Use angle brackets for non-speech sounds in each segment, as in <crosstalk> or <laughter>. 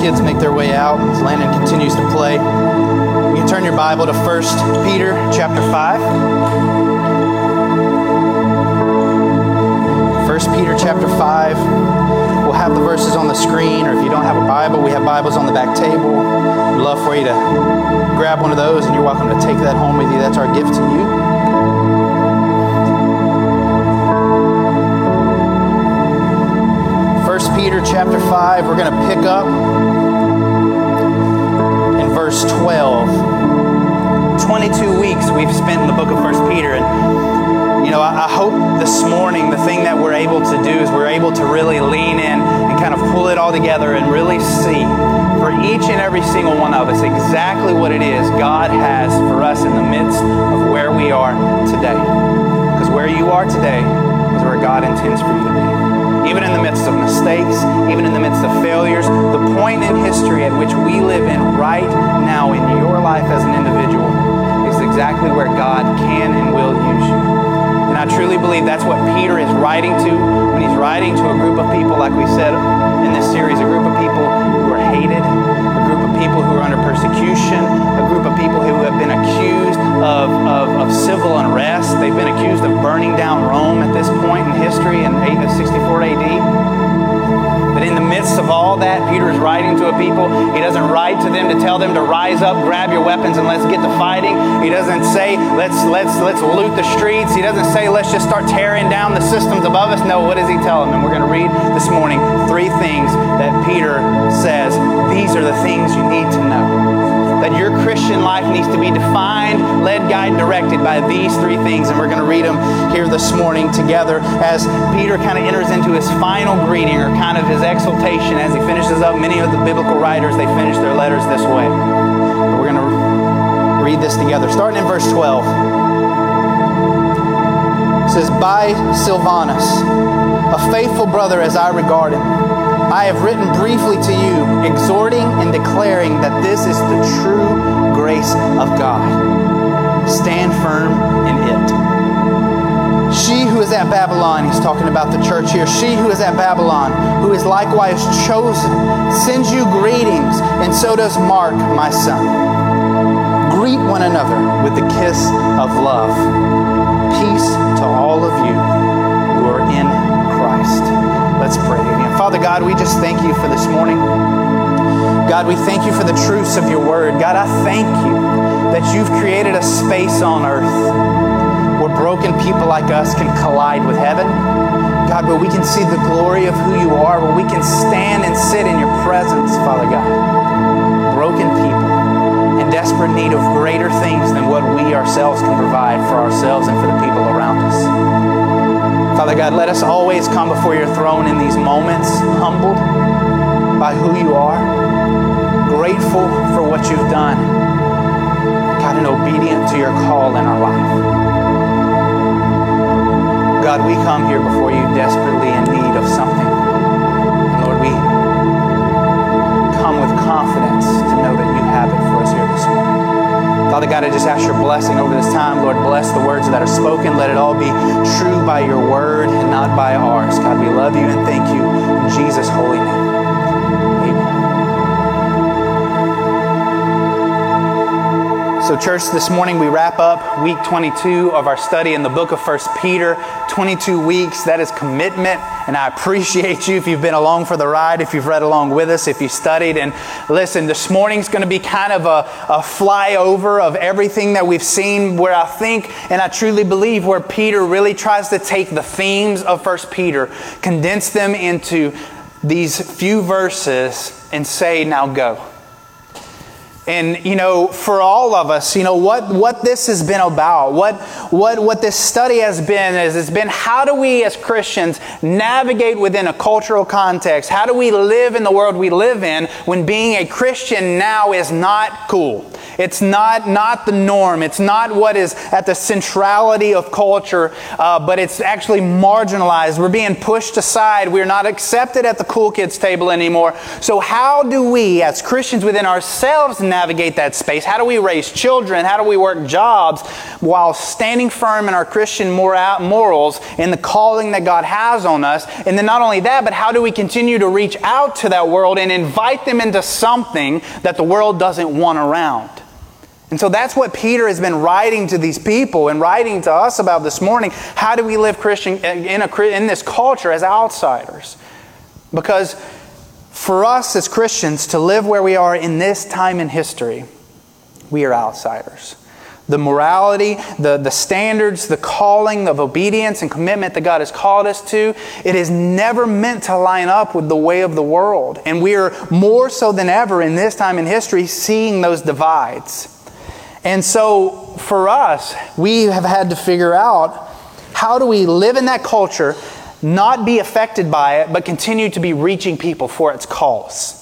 kids make their way out as Landon continues to play, you can turn your Bible to 1 Peter chapter 5. 1 Peter chapter 5. We'll have the verses on the screen, or if you don't have a Bible, we have Bibles on the back table. We'd love for you to grab one of those, and you're welcome to take that home with you. That's our gift to you. Peter chapter 5. We're going to pick up in verse 12. 22 weeks we've spent in the book of First Peter. And, you know, I, I hope this morning the thing that we're able to do is we're able to really lean in and kind of pull it all together and really see for each and every single one of us exactly what it is God has for us in the midst of where we are today. Because where you are today is where God intends for you to be the midst of mistakes, even in the midst of failures, the point in history at which we live in right now in your life as an individual is exactly where God can and will use you. And I truly believe that's what Peter is writing to when he's writing to a group of people, like we said in this series, a group of people who are hated, a group of people who are under persecution, a group of people who have been accused of, of, of civil unrest. They've been accused of burning down Rome at this point in history in 64 AD. But in the midst of all that, Peter is writing to a people. He doesn't write to them to tell them to rise up, grab your weapons, and let's get to fighting. He doesn't say let's let's let's loot the streets. He doesn't say let's just start tearing down the systems above us. No, what does he tell them? And we're going to read this morning three things that Peter says. These are the things you need to know that your Christian life needs to be defined, led, guided, directed by these three things. And we're going to read them here this morning together as Peter kind of enters into his final greeting or kind of his exaltation as he finishes up. Many of the biblical writers, they finish their letters this way. We're going to read this together. Starting in verse 12. It says, By Silvanus, a faithful brother as I regard him I have written briefly to you, exhorting and declaring that this is the true grace of God. Stand firm in it. She who is at Babylon, he's talking about the church here, she who is at Babylon, who is likewise chosen, sends you greetings, and so does Mark, my son. Greet one another with the kiss of love. Peace to all of you who are in Christ. Let's pray. Father God, we just thank you for this morning. God, we thank you for the truths of your word. God, I thank you that you've created a space on earth where broken people like us can collide with heaven. God, where we can see the glory of who you are, where we can stand and sit in your presence, Father God. Broken people in desperate need of greater things than what we ourselves can provide for ourselves and for the people around us. Father God, let us always come before your throne in these moments, humbled by who you are, grateful for what you've done, God, and obedient to your call in our life. God, we come here before you desperately in need of something. Father God, I just ask your blessing over this time. Lord, bless the words that are spoken. Let it all be true by your word and not by ours. God, we love you and thank you in Jesus' holy name. So, church, this morning we wrap up week 22 of our study in the book of First Peter. 22 weeks, that is commitment. And I appreciate you if you've been along for the ride, if you've read along with us, if you studied. And listen, this morning's going to be kind of a, a flyover of everything that we've seen, where I think and I truly believe where Peter really tries to take the themes of First Peter, condense them into these few verses, and say, now go. And, you know, for all of us, you know, what, what this has been about, what, what, what this study has been, is it's been how do we as Christians navigate within a cultural context? How do we live in the world we live in when being a Christian now is not cool? It's not, not the norm. It's not what is at the centrality of culture, uh, but it's actually marginalized. We're being pushed aside. We're not accepted at the cool kids table anymore. So, how do we, as Christians within ourselves, navigate that space? How do we raise children? How do we work jobs while standing firm in our Christian morals and the calling that God has on us? And then, not only that, but how do we continue to reach out to that world and invite them into something that the world doesn't want around? And so that's what Peter has been writing to these people and writing to us about this morning. How do we live Christian uh, in, a, in this culture as outsiders? Because for us as Christians to live where we are in this time in history, we are outsiders. The morality, the, the standards, the calling of obedience and commitment that God has called us to, it is never meant to line up with the way of the world. And we are more so than ever in this time in history seeing those divides. And so for us, we have had to figure out how do we live in that culture, not be affected by it, but continue to be reaching people for its calls.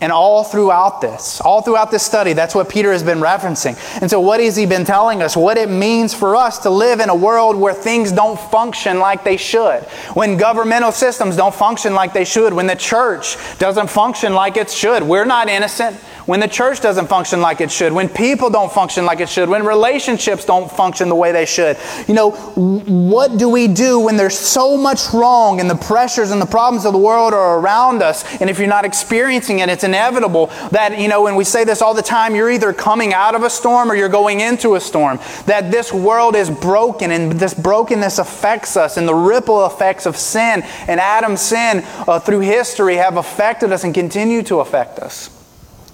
And all throughout this, all throughout this study, that's what Peter has been referencing. And so, what has he been telling us? What it means for us to live in a world where things don't function like they should. When governmental systems don't function like they should. When the church doesn't function like it should. We're not innocent when the church doesn't function like it should, when people don't function like it should, when relationships don't function the way they should. You know, what do we do when there's so much wrong and the pressures and the problems of the world are around us? And if you're not experiencing it, it's inevitable that, you know, when we say this all the time, you're either coming out of a storm or you're going into a storm. That this world is broken and this brokenness affects us and the ripple effects of sin and Adam's sin uh, through history have affected us and continue to affect us.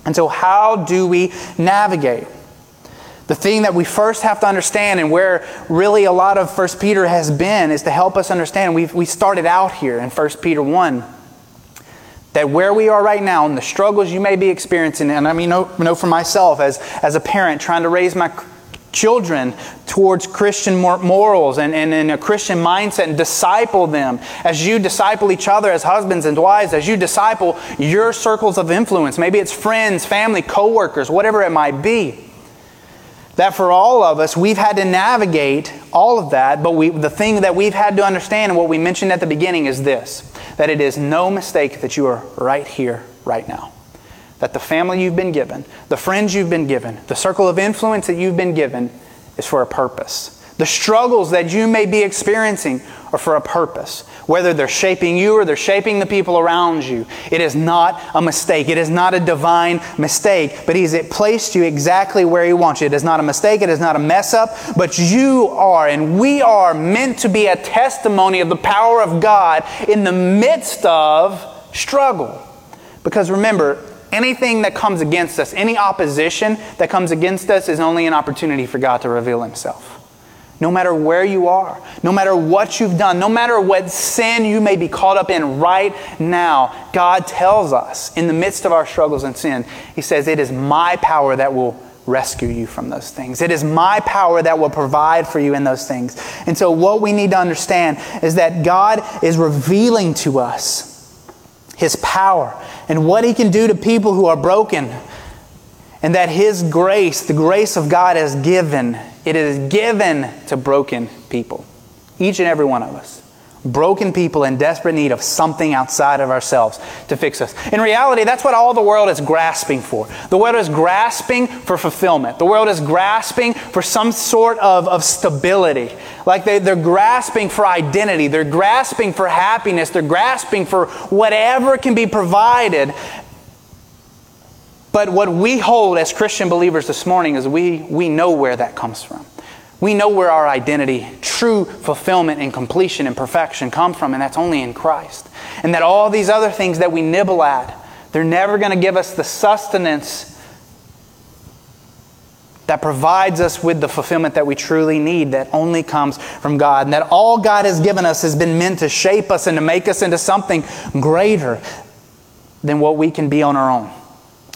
And so, how do we navigate? The thing that we first have to understand, and where really a lot of 1 Peter has been, is to help us understand. we we started out here in 1 Peter 1 that where we are right now and the struggles you may be experiencing, and I mean, know, know for myself as, as a parent trying to raise my children towards Christian morals and, and, and, a Christian mindset and disciple them as you disciple each other as husbands and wives, as you disciple your circles of influence. Maybe it's friends, family, coworkers, whatever it might be. That for all of us, we've had to navigate all of that, but we, the thing that we've had to understand and what we mentioned at the beginning is this that it is no mistake that you are right here, right now that the family you've been given, the friends you've been given, the circle of influence that you've been given is for a purpose. The struggles that you may be experiencing are for a purpose. Whether they're shaping you or they're shaping the people around you, it is not a mistake. It is not a divine mistake, but He's placed you exactly where He wants you. It is not a mistake. It is not a mess up, but you are and we are meant to be a testimony of the power of God in the midst of struggle. Because remember, Anything that comes against us, any opposition that comes against us, is only an opportunity for God to reveal Himself. No matter where you are, no matter what you've done, no matter what sin you may be caught up in right now, God tells us in the midst of our struggles and sin, He says, It is my power that will rescue you from those things. It is my power that will provide for you in those things. And so, what we need to understand is that God is revealing to us his power, and what He can do to people who are broken. And that His grace, the grace of God, is given. It is given to broken people. Each and every one of us broken people in desperate need of something outside of ourselves to fix us. In reality, that's what all the world is grasping for. The world is grasping for fulfillment. The world is grasping for some sort of, of stability. Like they, they're grasping for identity. They're grasping for happiness. They're grasping for whatever can be provided. But what we hold as Christian believers this morning is we, we know where that comes from. We know where our identity, true fulfillment and completion and perfection come from, and that's only in Christ. And that all these other things that we nibble at, they're never going to give us the sustenance that provides us with the fulfillment that we truly need that only comes from God. And that all God has given us has been meant to shape us and to make us into something greater than what we can be on our own.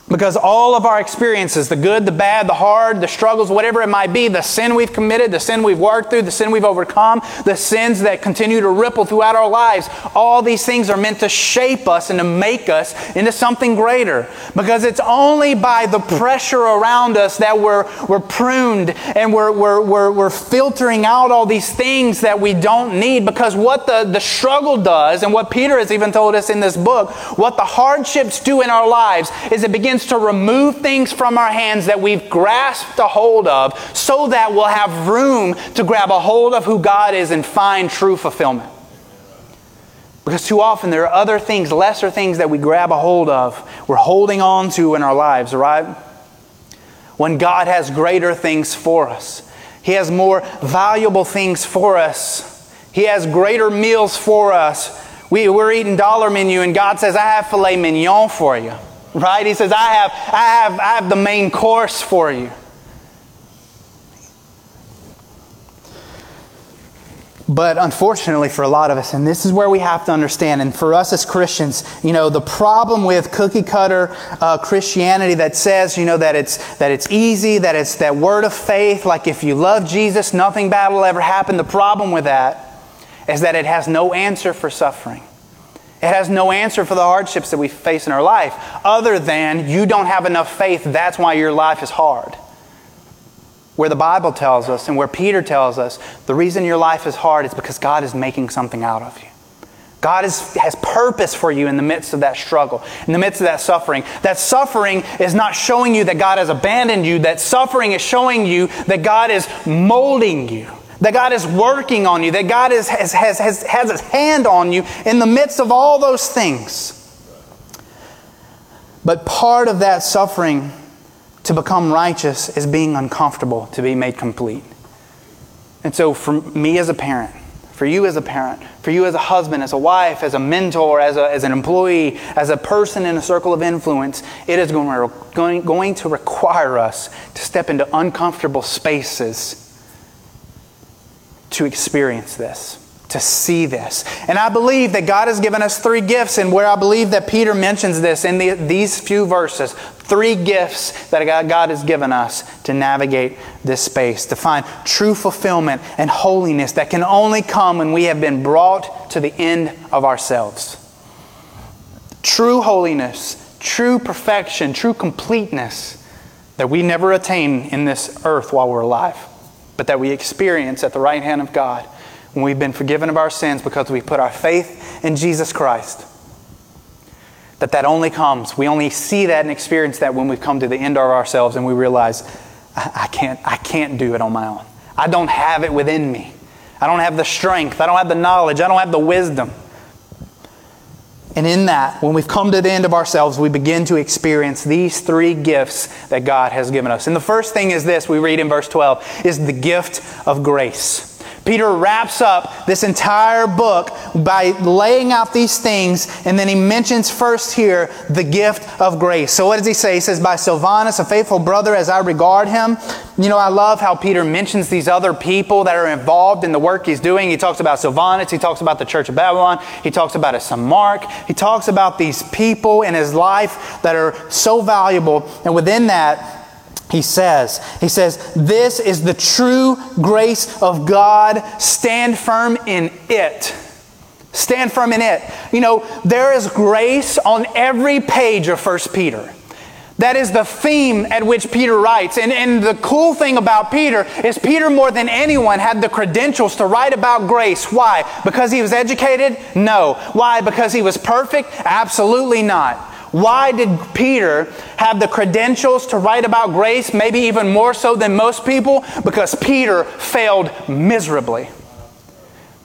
Because all of our experiences, the good, the bad, the hard, the struggles, whatever it might be, the sin we've committed, the sin we've worked through, the sin we've overcome, the sins that continue to ripple throughout our lives, all these things are meant to shape us and to make us into something greater. Because it's only by the pressure around us that we're, we're pruned and we're, we're, we're, we're filtering out all these things that we don't need. Because what the, the struggle does, and what Peter has even told us in this book, what the hardships do in our lives is it begins begins to remove things from our hands that we've grasped a hold of so that we'll have room to grab a hold of who God is and find true fulfillment. Because too often there are other things, lesser things that we grab a hold of, we're holding on to in our lives, right? When God has greater things for us, He has more valuable things for us, He has greater meals for us. We, we're eating dollar menu, and God says, I have filet mignon for you right? He says, I have, I have, I have the main course for you. But unfortunately, for a lot of us, and this is where we have to understand, and for us as Christians, you know, the problem with cookie cutter uh, Christianity that says, you know, that it's that it's easy, that it's that word of faith, like if you love Jesus, nothing bad will ever happen. The problem with that is that it has no answer for suffering. It has no answer for the hardships that we face in our life other than you don't have enough faith, that's why your life is hard. Where the Bible tells us and where Peter tells us the reason your life is hard is because God is making something out of you. God is, has purpose for you in the midst of that struggle, in the midst of that suffering. That suffering is not showing you that God has abandoned you. That suffering is showing you that God is molding you that God is working on you, that God is, has, has, has, has his hand on you in the midst of all those things. But part of that suffering to become righteous is being uncomfortable, to be made complete. And so, for me as a parent, for you as a parent, for you as a husband, as a wife, as a mentor, as, a, as an employee, as a person in a circle of influence, it is going, going, going to require us to step into uncomfortable spaces to experience this, to see this. And I believe that God has given us three gifts, and where I believe that Peter mentions this in the, these few verses three gifts that God has given us to navigate this space, to find true fulfillment and holiness that can only come when we have been brought to the end of ourselves. True holiness, true perfection, true completeness that we never attain in this earth while we're alive but that we experience at the right hand of God when we've been forgiven of our sins because we put our faith in Jesus Christ. That that only comes. We only see that and experience that when we've come to the end of ourselves and we realize, I, I can't, I can't do it on my own. I don't have it within me. I don't have the strength. I don't have the knowledge. I don't have the wisdom. And in that, when we've come to the end of ourselves, we begin to experience these three gifts that God has given us. And the first thing is this we read in verse 12 is the gift of grace. Peter wraps up this entire book by laying out these things, and then he mentions first here the gift of grace. So, what does he say? He says, By Silvanus, a faithful brother, as I regard him. You know, I love how Peter mentions these other people that are involved in the work he's doing. He talks about Silvanus, he talks about the church of Babylon, he talks about his son Mark, he talks about these people in his life that are so valuable. And within that, he says, he says, this is the true grace of God. Stand firm in it. Stand firm in it. You know, there is grace on every page of First Peter. That is the theme at which Peter writes. And, and the cool thing about Peter is Peter, more than anyone, had the credentials to write about grace. Why? Because he was educated? No. Why? Because he was perfect? Absolutely not. Why did Peter have the credentials to write about grace, maybe even more so than most people? Because Peter failed miserably.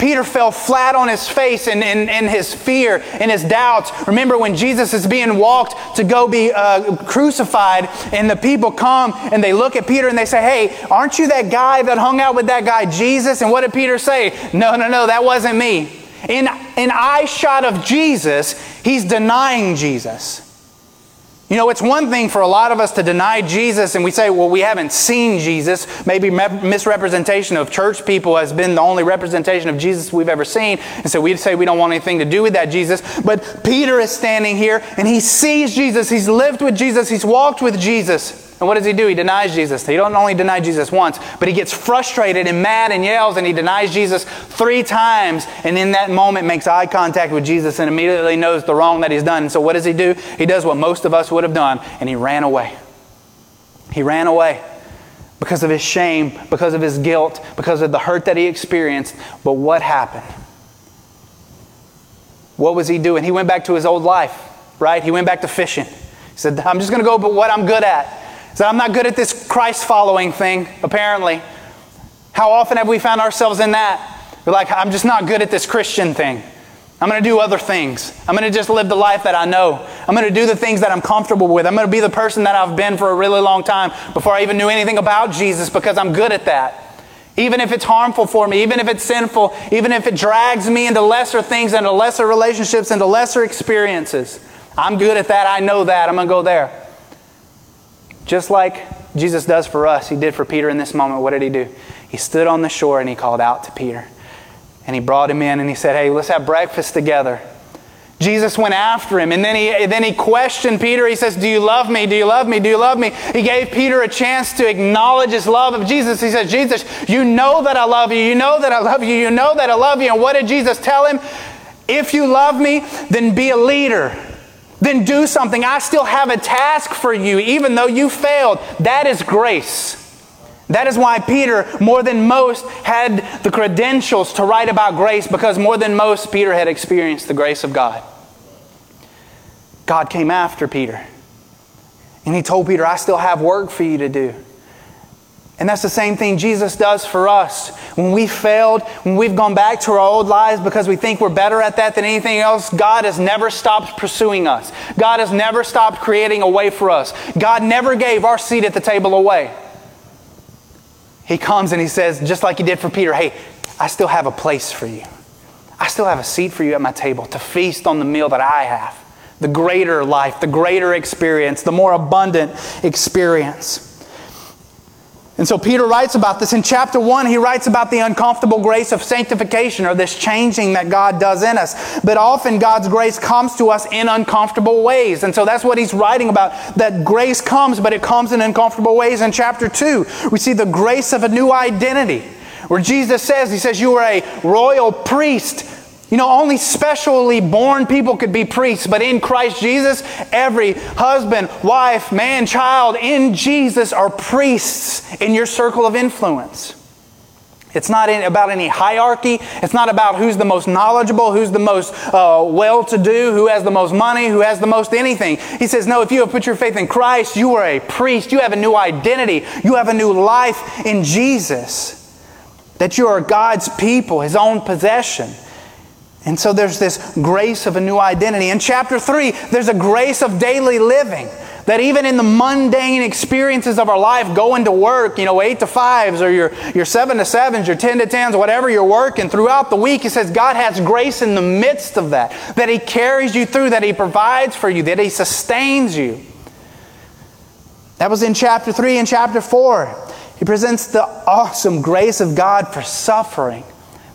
Peter fell flat on his face in, in, in his fear and his doubts. Remember when Jesus is being walked to go be uh, crucified, and the people come and they look at Peter and they say, Hey, aren't you that guy that hung out with that guy Jesus? And what did Peter say? No, no, no, that wasn't me. In an eye shot of Jesus, he's denying Jesus. You You know, it's one thing for a lot of us to deny Jesus and we say, well, we haven't seen Jesus. Maybe misrepresentation of church people has been the only representation of Jesus we've ever seen. And so we say we don't want anything to do with that Jesus. But Peter is standing here and he sees Jesus. He's lived with Jesus. He's walked with Jesus. And what does he do? He denies Jesus. He don't only deny Jesus once, but he gets frustrated and mad and yells and he denies Jesus three times. And in that moment makes eye contact with Jesus and immediately knows the wrong that he's done. And so what does he do? He does what most of us would have done and he ran away. He ran away because of his shame, because of his guilt, because of the hurt that he experienced. But what happened? What was he doing? He went back to his old life, right? He went back to fishing. He said, I'm just going to go but what I'm good at. So I'm not good at this Christ following thing, apparently. How often have we found ourselves in that? We're like, I'm just not good at this Christian thing. I'm going to do other things. I'm going to just live the life that I know. I'm going to do the things that I'm comfortable with. I'm going to be the person that I've been for a really long time before I even knew anything about Jesus because I'm good at that. Even if it's harmful for me, even if it's sinful, even if it drags me into lesser things, into lesser relationships, into lesser experiences. I'm good at that. I know that. I'm going to go there. Just like Jesus does for us, he did for Peter in this moment. What did he do? He stood on the shore and he called out to Peter. And he brought him in and he said, Hey, let's have breakfast together. Jesus went after him and then he, then he questioned Peter. He says, Do you love me? Do you love me? Do you love me? He gave Peter a chance to acknowledge his love of Jesus. He says, Jesus, you know that I love you. You know that I love you. You know that I love you. And what did Jesus tell him? If you love me, then be a leader then do something. I still have a task for you, even though you failed. That is grace. That is why Peter, more than most, had the credentials to write about grace because more than most, Peter had experienced the grace of God. God came after Peter. And he told Peter, I still have work for you to do. And that's the same thing Jesus does for us. When we failed, when we've gone back to our old lives because we think we're better at that than anything else, God has never stopped pursuing us. God has never stopped creating a way for us. God never gave our seat at the table away. He comes and he says, just like he did for Peter, hey, I still have a place for you. I still have a seat for you at my table to feast on the meal that I have. The greater life, the greater experience, the more abundant experience. And so Peter writes about this. In chapter 1, he writes about the uncomfortable grace of sanctification or this changing that God does in us. But often God's grace comes to us in uncomfortable ways. And so that's what he's writing about that grace comes, but it comes in uncomfortable ways. In chapter 2, we see the grace of a new identity. Where Jesus says, He says, You are a royal priest you know, only specially born people could be priests, but in Christ Jesus, every husband, wife, man, child in Jesus are priests in your circle of influence. It's not about any hierarchy. It's not about who's the most knowledgeable, who's the most uh, well to do, who has the most money, who has the most anything. He says, No, if you have put your faith in Christ, you are a priest. You have a new identity. You have a new life in Jesus. That you are God's people, His own possession. And so there's this grace of a new identity. In chapter 3, there's a grace of daily living. That even in the mundane experiences of our life, going to work, you know, 8 to 5s or your, your 7 to 7s, your 10 to 10s, whatever you're working throughout the week, He says God has grace in the midst of that. That He carries you through, that He provides for you, that He sustains you. That was in chapter 3 and chapter 4. He presents the awesome grace of God for suffering.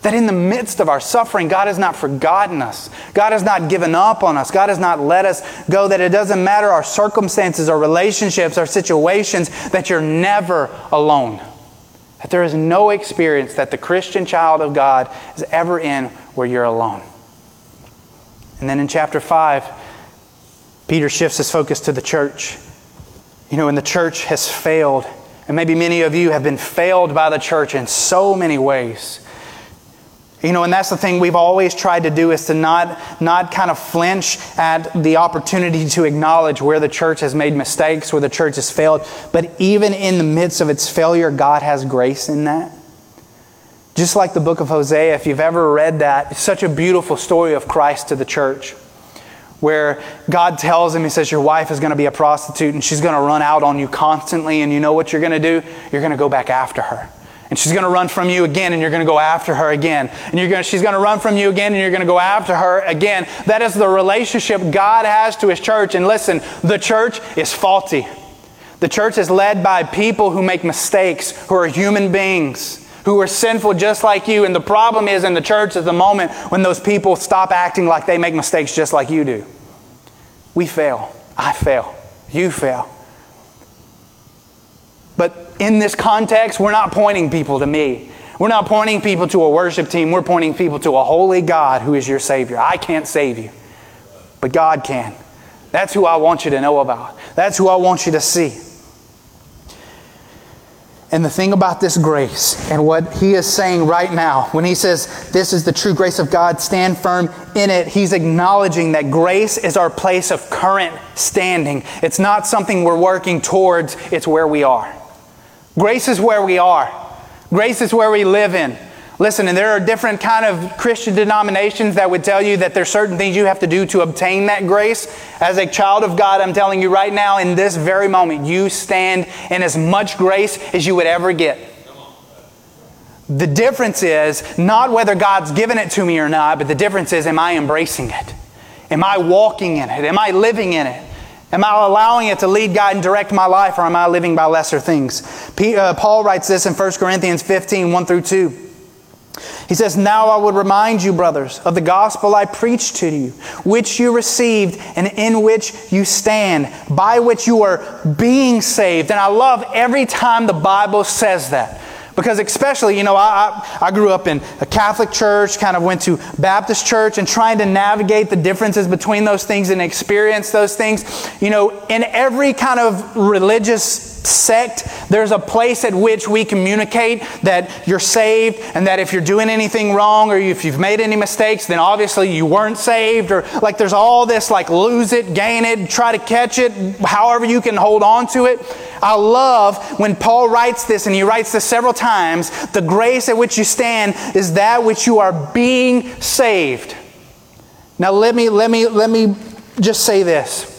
That in the midst of our suffering, God has not forgotten us. God has not given up on us. God has not let us go. That it doesn't matter our circumstances, our relationships, our situations, that you're never alone. That there is no experience that the Christian child of God is ever in where you're alone. And then in chapter 5, Peter shifts his focus to the church. You know, when the church has failed, and maybe many of you have been failed by the church in so many ways. You know, and that's the thing we've always tried to do is to not, not kind of flinch at the opportunity to acknowledge where the church has made mistakes, where the church has failed. But even in the midst of its failure, God has grace in that. Just like the book of Hosea, if you've ever read that, it's such a beautiful story of Christ to the church. Where God tells him, He says, Your wife is going to be a prostitute and she's going to run out on you constantly, and you know what you're going to do? You're going to go back after her And she's going to run from you again, and you're going to go after her again. And you're going to, she's going to run from you again, and you're going to go after her again. That is the relationship God has to His church. And listen, the church is faulty. The church is led by people who make mistakes, who are human beings, who are sinful just like you. And the problem is in the church is the moment when those people stop acting like they make mistakes just like you do. We fail. I fail. You fail. But in this context, we're not pointing people to me. We're not pointing people to a worship team. We're pointing people to a holy God who is your Savior. I can't save you, but God can. That's who I want you to know about. That's who I want you to see. And the thing about this grace and what he is saying right now, when he says, This is the true grace of God, stand firm in it, he's acknowledging that grace is our place of current standing. It's not something we're working towards, it's where we are. Grace is where we are. Grace is where we live in. Listen, and there are different kind of Christian denominations that would tell you that there's certain things you have to do to obtain that grace. As a child of God, I'm telling you right now, in this very moment, you stand in as much grace as you would ever get. The difference is not whether God's given it to me or not, but the difference is, am I embracing it? Am I walking in it? Am I living in it? Am I allowing it to lead, guide, and direct my life, or am I living by lesser things? Uh, Paul writes this in 1 Corinthians 15 1 through 2. He says, Now I would remind you, brothers, of the gospel I preached to you, which you received and in which you stand, by which you are being saved. And I love every time the Bible says that. Because, especially, you know, I, I, grew up in a Catholic church, kind of went to Baptist church, and trying to navigate the differences between those things and experience those things. You know, in every kind of religious sect, there's a place at which we communicate that you're saved and that if you're doing anything wrong or if you've made any mistakes, then obviously you weren't saved. Or like there's all this like lose it, gain it, try to catch it, however you can hold on to it. I love when Paul writes this, and he writes this several times the grace at which you stand is that which you are being saved. Now, let me, let me, let me just say this.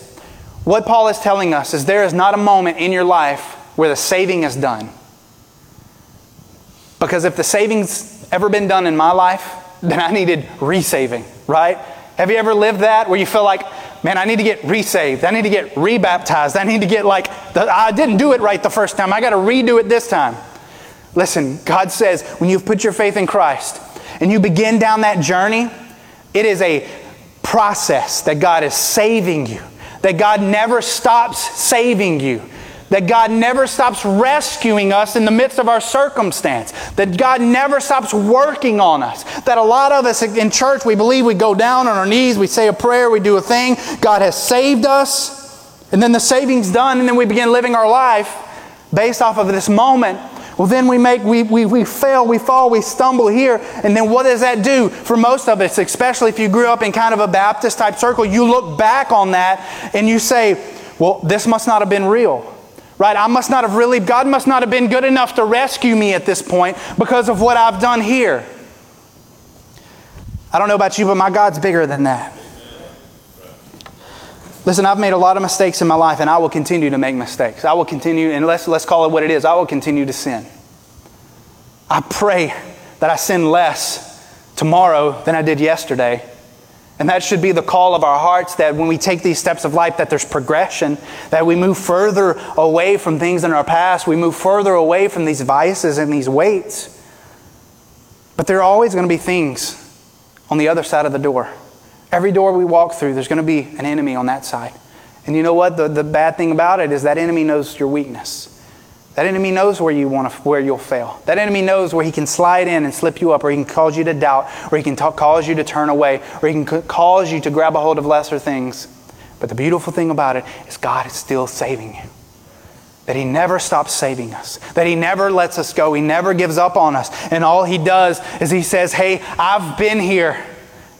What Paul is telling us is there is not a moment in your life where the saving is done. Because if the saving's ever been done in my life, <laughs> then I needed resaving, right? Have you ever lived that where you feel like, man, I need to get resaved. I need to get rebaptized. I need to get like, I didn't do it right the first time. I got to redo it this time. Listen, God says when you've put your faith in Christ and you begin down that journey, it is a process that God is saving you, that God never stops saving you that God never stops rescuing us in the midst of our circumstance, that God never stops working on us, that a lot of us in church, we believe we go down on our knees, we say a prayer, we do a thing, God has saved us, and then the saving's done, and then we begin living our life based off of this moment. Well, then we make, we, we, we fail, we fall, we stumble here. And then what does that do for most of us, especially if you grew up in kind of a Baptist type circle? You look back on that and you say, well, this must not have been real right? I must not have really, God must not have been good enough to rescue me at this point because of what I've done here. I don't know about you, but my God's bigger than that. Listen, I've made a lot of mistakes in my life, and I will continue to make mistakes. I will continue, and let's, let's call it what it is. I will continue to sin. I pray that I sin less tomorrow than I did yesterday. And that should be the call of our hearts that when we take these steps of life that there's progression, that we move further away from things in our past, we move further away from these vices and these weights. But there are always going to be things on the other side of the door. Every door we walk through, there's going to be an enemy on that side. And you know what? The, the bad thing about it is that enemy knows your weakness. That enemy knows where you want to, where you'll fail. That enemy knows where he can slide in and slip you up, or he can cause you to doubt, or he can talk, cause you to turn away, or he can cause you to grab a hold of lesser things. But the beautiful thing about it is God is still saving you. That He never stops saving us. That He never lets us go. He never gives up on us. And all He does is He says, Hey, I've been here.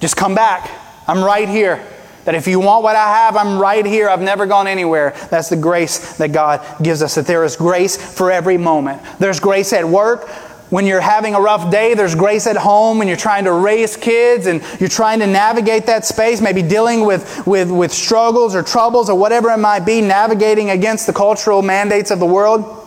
Just come back. I'm right here. That if you want what I have, I'm right here. I've never gone anywhere. That's the grace that God gives us, that there is grace for every moment. There's grace at work when you're having a rough day. There's grace at home when you're trying to raise kids and you're trying to navigate that space, maybe dealing with, with, with struggles or troubles or whatever it might be, navigating against the cultural mandates of the world.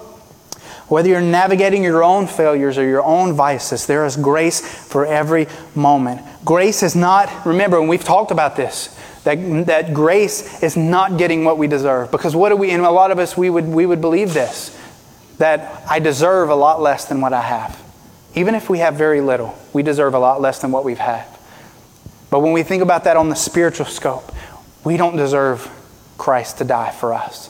Whether you're navigating your own failures or your own vices, there is grace for every moment. Grace is not, remember, and we've talked about this, that, that grace is not getting what we deserve. Because what do we, and a lot of us, we would, we would believe this, that I deserve a lot less than what I have. Even if we have very little, we deserve a lot less than what we've had. But when we think about that on the spiritual scope, we don't deserve Christ to die for us,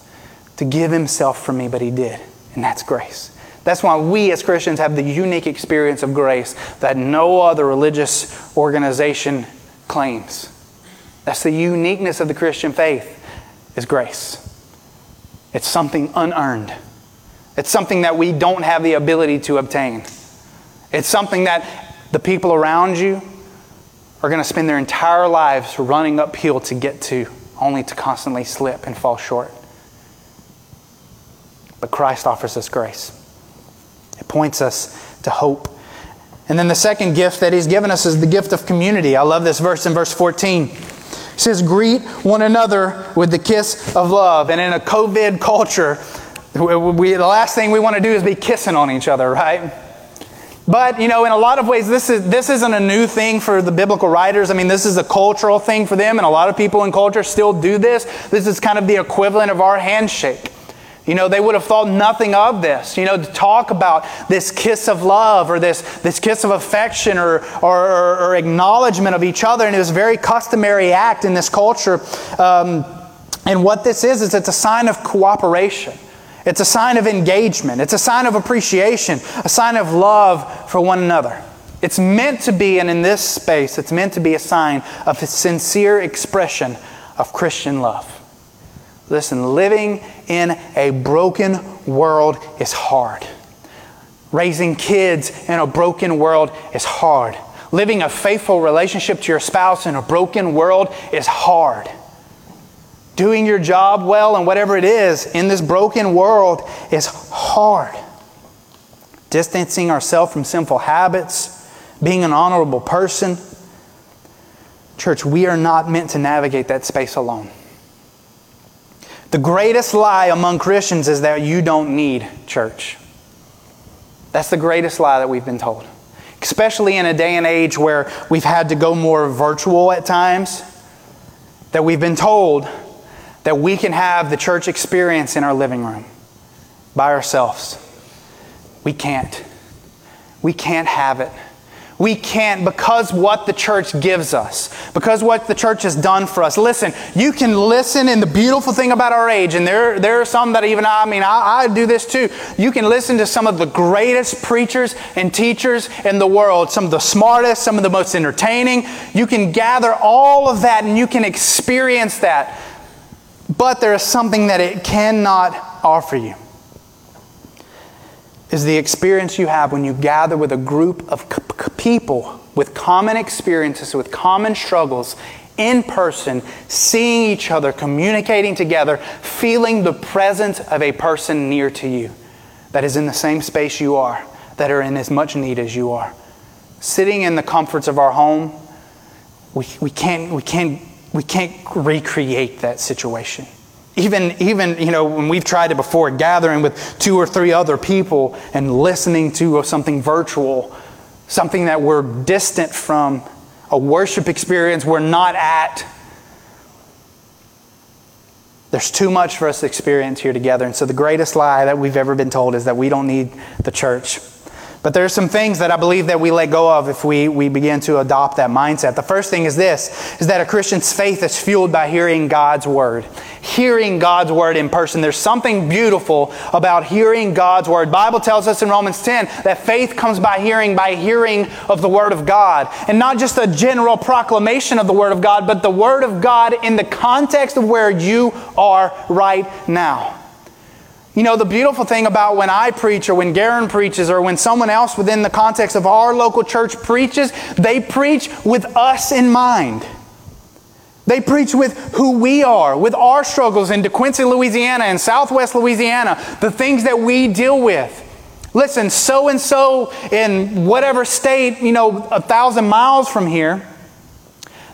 to give himself for me, but he did. And that's grace. That's why we as Christians have the unique experience of grace that no other religious organization claims. That's the uniqueness of the Christian faith is grace. It's something unearned. It's something that we don't have the ability to obtain. It's something that the people around you are going to spend their entire lives running uphill to get to, only to constantly slip and fall short. But Christ offers us grace. It points us to hope. And then the second gift that he's given us is the gift of community. I love this verse in verse 14. It says, Greet one another with the kiss of love. And in a COVID culture, we, the last thing we want to do is be kissing on each other, right? But, you know, in a lot of ways, this, is, this isn't a new thing for the biblical writers. I mean, this is a cultural thing for them, and a lot of people in culture still do this. This is kind of the equivalent of our handshake. You know, they would have thought nothing of this. You know, to talk about this kiss of love or this, this kiss of affection or, or, or acknowledgement of each other. And it was a very customary act in this culture. Um, and what this is, is it's a sign of cooperation. It's a sign of engagement. It's a sign of appreciation, a sign of love for one another. It's meant to be, and in this space, it's meant to be a sign of a sincere expression of Christian love. Listen, living in a broken world is hard. Raising kids in a broken world is hard. Living a faithful relationship to your spouse in a broken world is hard doing your job well and whatever it is in this broken world is hard. Distancing ourselves from sinful habits, being an honorable person. Church, we are not meant to navigate that space alone. The greatest lie among Christians is that you don't need church. That's the greatest lie that we've been told. Especially in a day and age where we've had to go more virtual at times, that we've been told that we can have the church experience in our living room by ourselves. We can't. We can't have it. We can't because what the church gives us, because what the church has done for us. Listen, you can listen, and the beautiful thing about our age, and there, there are some that even I mean, I, I do this too. You can listen to some of the greatest preachers and teachers in the world, some of the smartest, some of the most entertaining. You can gather all of that and you can experience that. But there is something that it cannot offer you. Is the experience you have when you gather with a group of people with common experiences, with common struggles, in person, seeing each other, communicating together, feeling the presence of a person near to you that is in the same space you are, that are in as much need as you are. Sitting in the comforts of our home, we, we, can't, we can't we can't recreate that situation. Even, even, you know, when we've tried it before, gathering with two or three other people and listening to something virtual, something that we're distant from, a worship experience we're not at. There's too much for us to experience here together. And so the greatest lie that we've ever been told is that we don't need the church. But there are some things that I believe that we let go of if we, we begin to adopt that mindset. The first thing is this, is that a Christian's faith is fueled by hearing God's word. Hearing God's word in person. There's something beautiful about hearing God's word. Bible tells us in Romans 10 that faith comes by hearing, by hearing of the word of God. And not just a general proclamation of the word of God, but the word of God in the context of where you are right now. You know, the beautiful thing about when I preach or when Garen preaches or when someone else within the context of our local church preaches, they preach with us in mind. They preach with who we are, with our struggles in De DeQuincy, Louisiana and Southwest Louisiana, the things that we deal with. Listen, so and so in whatever state, you know, a thousand miles from here,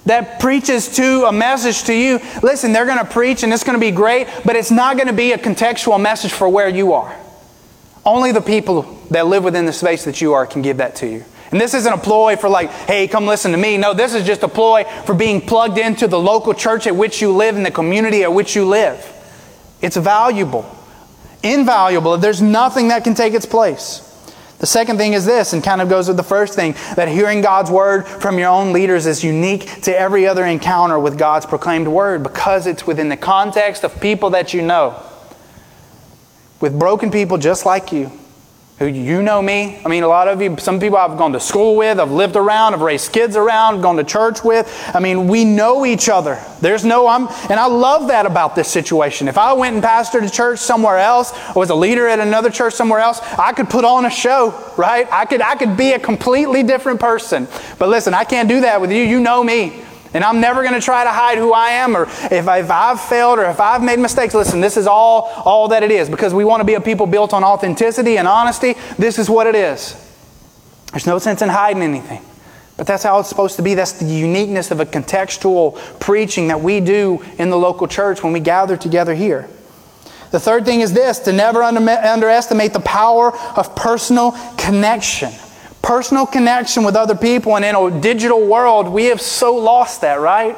that preaches to a message to you, listen, they're going to preach and it's going to be great, but it's not going to be a contextual message for where you are. Only the people that live within the space that you are can give that to you. And this isn't a ploy for like, hey, come listen to me. No, this is just a ploy for being plugged into the local church at which you live and the community at which you live. It's valuable, invaluable. There's nothing that can take its place. The second thing is this, and kind of goes with the first thing, that hearing God's word from your own leaders is unique to every other encounter with God's proclaimed word because it's within the context of people that you know. With broken people just like you, who you know me. I mean, a lot of you, some people I've gone to school with, I've lived around, I've raised kids around, gone to church with. I mean, we know each other. There's no, I'm, and I love that about this situation. If I went and pastored a church somewhere else, or was a leader at another church somewhere else, I could put on a show, right? I could, I could be a completely different person. But listen, I can't do that with you. You know me. And I'm never going to try to hide who I am or if, I, if I've failed or if I've made mistakes. Listen, this is all, all that it is because we want to be a people built on authenticity and honesty. This is what it is. There's no sense in hiding anything. But that's how it's supposed to be. That's the uniqueness of a contextual preaching that we do in the local church when we gather together here. The third thing is this to never under, underestimate the power of personal connection personal connection with other people. And in a digital world, we have so lost that, right?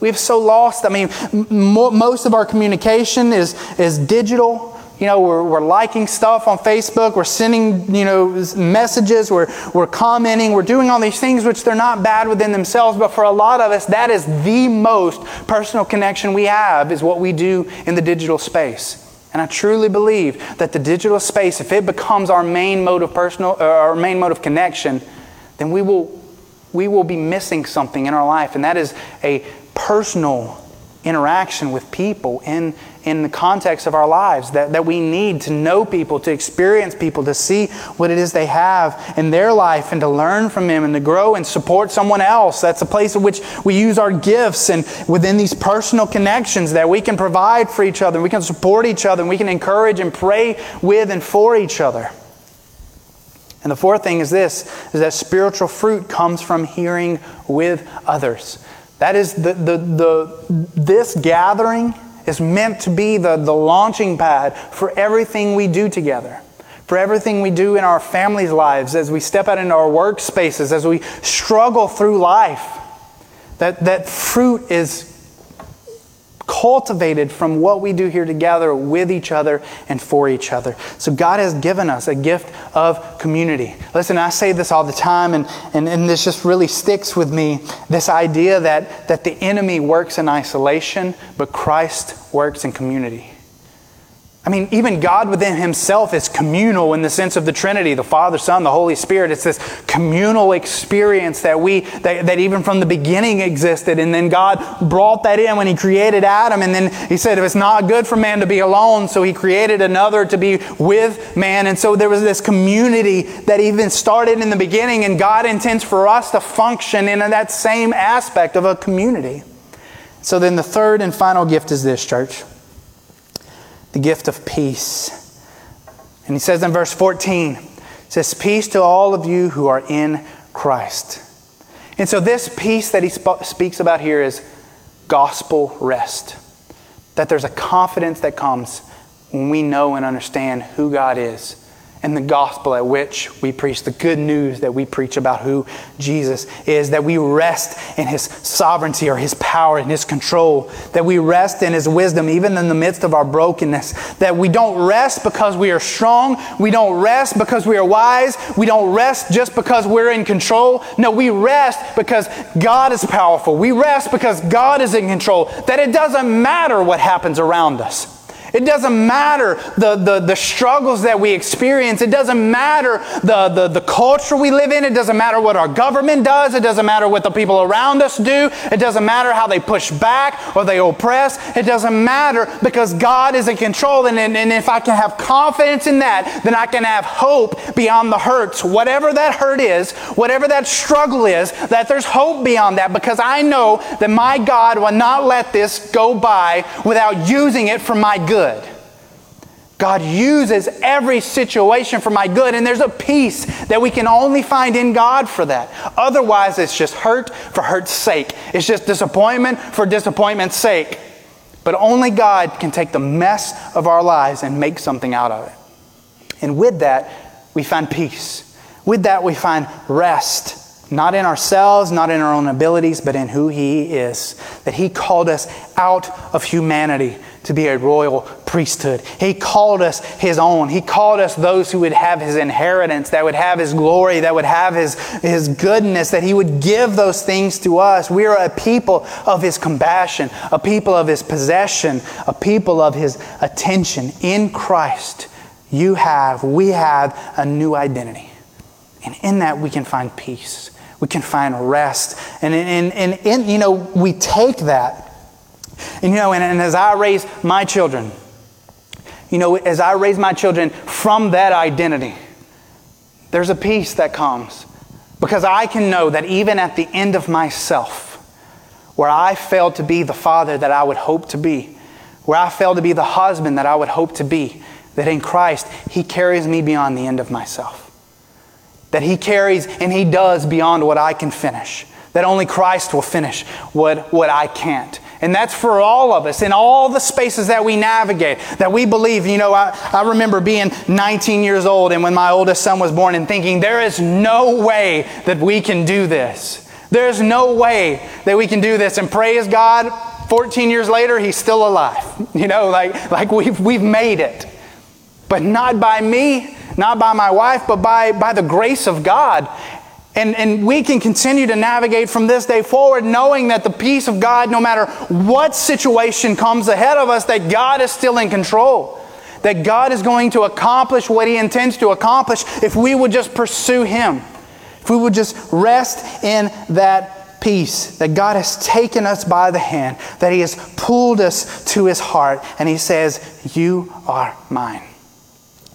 We have so lost. I mean, most of our communication is, is digital. You know, we're, we're liking stuff on Facebook, we're sending, you know, messages, we're, we're commenting, we're doing all these things which they're not bad within themselves, but for a lot of us, that is the most personal connection we have, is what we do in the digital space. And I truly believe that the digital space, if it becomes our main mode of personal, uh, our main mode of connection, then we will, we will be missing something in our life, and that is a personal interaction with people in, in the context of our lives that, that we need to know people, to experience people, to see what it is they have in their life, and to learn from them and to grow and support someone else. That's a place in which we use our gifts and within these personal connections that we can provide for each other, we can support each other, and we can encourage and pray with and for each other. And the fourth thing is this is that spiritual fruit comes from hearing with others. That is the, the, the, this gathering is meant to be the, the launching pad for everything we do together, for everything we do in our families' lives, as we step out into our workspaces, as we struggle through life. That, that fruit is cultivated from what we do here together with each other and for each other. So God has given us a gift of community. Listen, I say this all the time, and, and, and this just really sticks with me this idea that, that the enemy works in isolation, but Christ works in community. I mean, even God within Himself is communal in the sense of the Trinity, the Father, Son, the Holy Spirit. It's this communal experience that we, that, that even from the beginning existed. And then God brought that in when He created Adam. And then He said, it's not good for man to be alone, so He created another to be with man. And so there was this community that even started in the beginning. And God intends for us to function in that same aspect of a community. So then the third and final gift is this, church the gift of peace. And he says in verse 14, says, Peace to all of you who are in Christ. And so, this peace that he sp- speaks about here is gospel rest. That there's a confidence that comes when we know and understand who God is and the gospel at which we preach, the good news that we preach about who Jesus is, that we rest in his sovereignty or his power and his control, that we rest in his wisdom even in the midst of our brokenness, that we don't rest because we are strong, we don't rest because we are wise, we don't rest just because we're in control. No, we rest because God is powerful. We rest because God is in control, that it doesn't matter what happens around us. It doesn't matter the, the, the struggles that we experience. It doesn't matter the, the, the culture we live in. It doesn't matter what our government does. It doesn't matter what the people around us do. It doesn't matter how they push back or they oppress. It doesn't matter because God is in control. And, and, and if I can have confidence in that, then I can have hope beyond the hurts. Whatever that hurt is, whatever that struggle is, that there's hope beyond that because I know that my God will not let this go by without using it for my good good. God uses every situation for my good, and there's a peace that we can only find in God for that. Otherwise, it's just hurt for hurt's sake. It's just disappointment for disappointment's sake. But only God can take the mess of our lives and make something out of it. And with that, we find peace. With that, we find rest not in ourselves, not in our own abilities, but in who He is. That He called us out of humanity to be a royal priesthood. He called us His own. He called us those who would have His inheritance, that would have His glory, that would have His, His goodness, that He would give those things to us. We are a people of His compassion, a people of His possession, a people of His attention. In Christ, you have, we have a new identity. And in that, we can find peace we can find rest. And, and, and, and you know, we take that. And, you know, and, and as I raise my children, you know, as I raise my children from that identity, there's a peace that comes. Because I can know that even at the end of myself, where I failed to be the father that I would hope to be, where I failed to be the husband that I would hope to be, that in Christ, He carries me beyond the end of myself that He carries and He does beyond what I can finish. That only Christ will finish what, what I can't. And that's for all of us in all the spaces that we navigate, that we believe. You know, I, I remember being 19 years old and when my oldest son was born and thinking, there is no way that we can do this. There's no way that we can do this. And praise God, 14 years later, he's still alive. <laughs> You know, like, like we've, we've made it. But not by me, not by my wife, but by, by the grace of God. And, and we can continue to navigate from this day forward knowing that the peace of God, no matter what situation comes ahead of us, that God is still in control. That God is going to accomplish what He intends to accomplish if we would just pursue Him. If we would just rest in that peace. That God has taken us by the hand. That He has pulled us to His heart. And He says, You are mine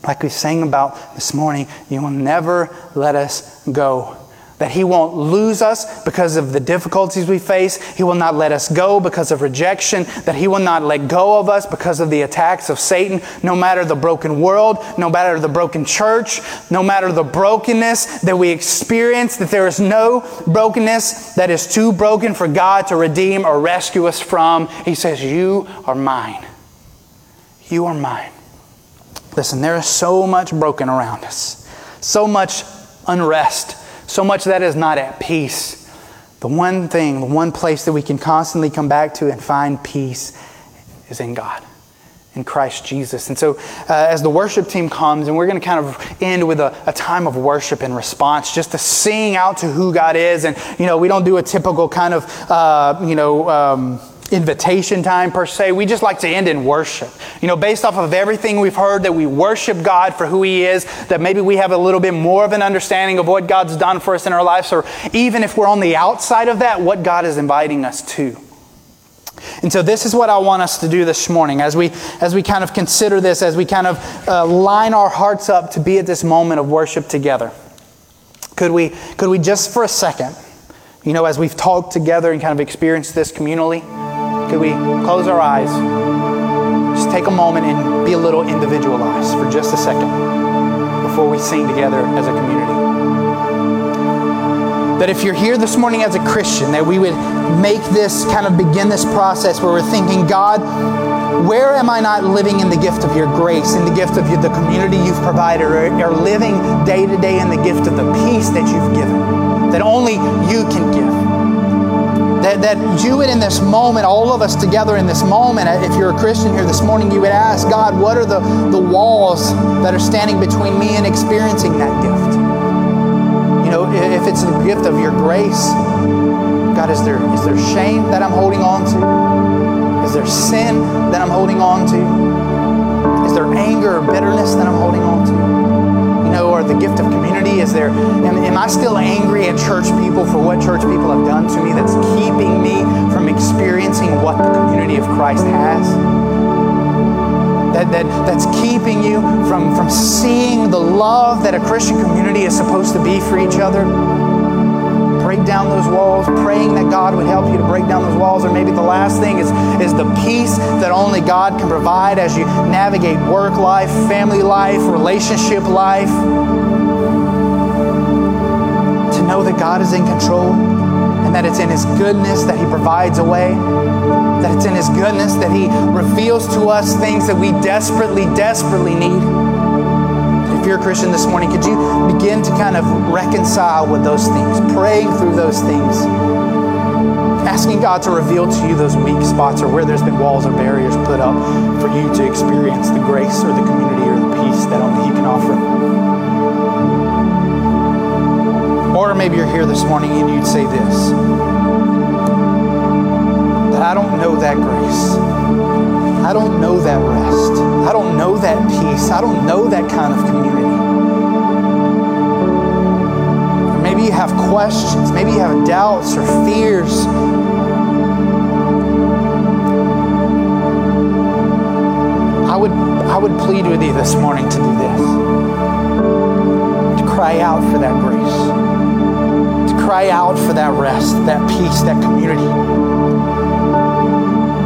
like we sang about this morning, you will never let us go. That He won't lose us because of the difficulties we face. He will not let us go because of rejection. That He will not let go of us because of the attacks of Satan. No matter the broken world, no matter the broken church, no matter the brokenness that we experience, that there is no brokenness that is too broken for God to redeem or rescue us from. He says, You are mine. You are mine. Listen, there is so much broken around us, so much unrest, so much that is not at peace. The one thing, the one place that we can constantly come back to and find peace is in God, in Christ Jesus. And so, uh, as the worship team comes, and we're going to kind of end with a, a, time of worship and response, just to sing out to who God is. And, you know, we don't do a typical kind of, uh, you know, um, invitation time per se. We just like to end in worship. You know, based off of everything we've heard, that we worship God for who He is, that maybe we have a little bit more of an understanding of what God's done for us in our lives, or even if we're on the outside of that, what God is inviting us to. And so this is what I want us to do this morning as we as we kind of consider this, as we kind of uh, line our hearts up to be at this moment of worship together. Could we could we just for a second, you know, as we've talked together and kind of experienced this communally, could we close our eyes? Just take a moment and be a little individualized for just a second before we sing together as a community. That if you're here this morning as a Christian, that we would make this kind of begin this process where we're thinking, God, where am I not living in the gift of your grace, in the gift of the community you've provided, or, or living day to day in the gift of the peace that you've given, that only you can give? That, that you would, in this moment, all of us together in this moment, uh, if you're a Christian here this morning, you would ask God, what are the, the walls that are standing between me and experiencing that gift? You know, if it's the gift of your grace, God, is there, is there shame that I'm holding on to? Is there sin that I'm holding on to? Is there anger or bitterness that I'm holding on to? Know, or the gift of community? Is there, am, am I still angry at church people for what church people have done to me that's keeping me from experiencing what the community of Christ has? That, that, that's keeping you from, from seeing the love that a Christian community is supposed to be for each other? Break down those walls, praying that God would help you to break down those walls. Or maybe the last thing is, is the peace that only God can provide as you navigate work life, family life, relationship life. To know that God is in control and that it's in His goodness that He provides a way, that it's in His goodness that He reveals to us things that we desperately, desperately need If you're a Christian this morning, could you begin to kind of reconcile with those things, praying through those things, asking God to reveal to you those weak spots or where there's been walls or barriers put up for you to experience the grace or the community or the peace that only He can offer? Or maybe you're here this morning and you'd say this that I don't know that grace. I don't know that rest. I don't know that peace. I don't know that kind of community. Maybe you have questions. Maybe you have doubts or fears. I would, I would plead with you this morning to do this to cry out for that grace, to cry out for that rest, that peace, that community.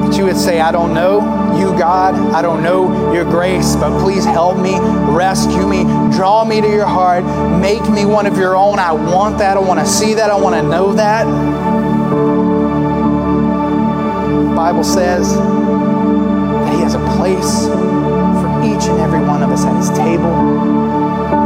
That you would say, I don't know you, God. I don't know your grace, but please help me, rescue me, draw me to your heart, make me one of your own. I want that. I want to see that. I want to know that. The Bible says that He has a place for each and every one of us at His table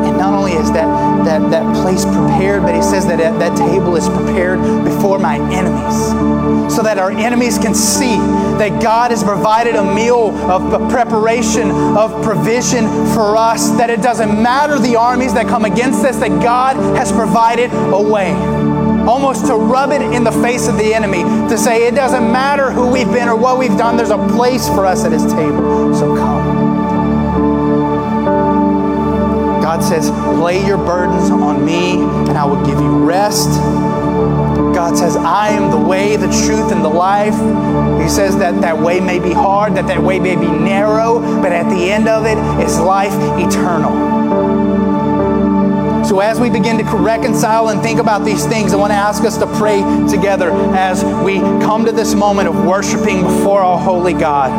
And not only is that, that, that place prepared, but he says that that table is prepared before my enemies. So that our enemies can see that God has provided a meal of preparation, of provision for us, that it doesn't matter the armies that come against us, that God has provided a way almost to rub it in the face of the enemy, to say it doesn't matter who we've been or what we've done, there's a place for us at his table. So come. God says, Lay your burdens on me, and I will give you rest. God says, I am the way, the truth, and the life. He says that that way may be hard, that that way may be narrow, but at the end of it is life eternal. So, as we begin to reconcile and think about these things, I want to ask us to pray together as we come to this moment of worshiping before our holy God.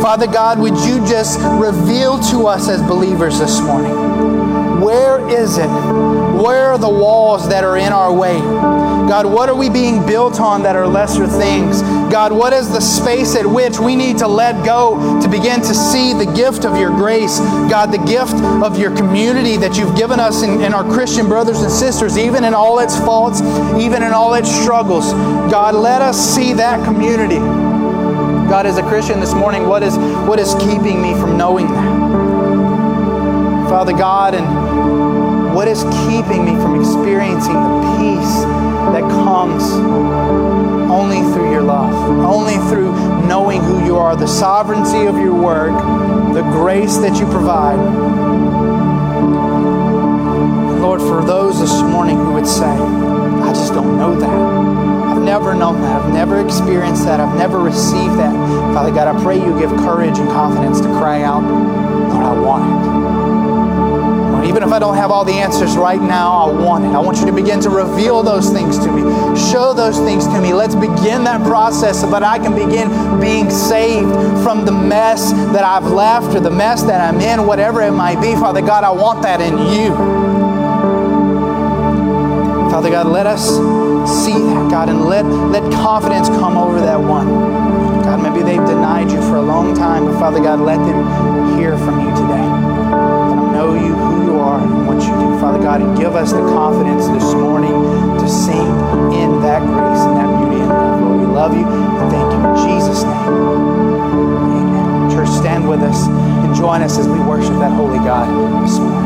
Father God, would you just reveal to us as believers this morning? Where is it? Where are the walls that are in our way? God, what are we being built on that are lesser things? God, what is the space at which we need to let go to begin to see the gift of your grace? God, the gift of your community that you've given us in, in our Christian brothers and sisters, even in all its faults, even in all its struggles. God, let us see that community. God, as a Christian this morning, what is, what is keeping me from knowing that? Father God, and what is keeping me from experiencing the peace that comes only through your love, only through knowing who you are, the sovereignty of your work, the grace that you provide. Lord, for those this morning who would say, I just don't know that. I've never known that. I've never experienced that. I've never received that. Father God, I pray you give courage and confidence to cry out, Lord, I want it. Even if I don't have all the answers right now, I want it. I want you to begin to reveal those things to me. Show those things to me. Let's begin that process so that I can begin being saved from the mess that I've left or the mess that I'm in, whatever it might be. Father God, I want that in you. Father God, let us see that, God, and let, let confidence come over that one. God, maybe they've denied you for a long time, but Father God, let them hear from you today. Let them know you God, and give us the confidence this morning to sing in that grace and that beauty and love. Lord, we love you and thank you in Jesus' name. Amen. Church, stand with us and join us as we worship that holy God this morning.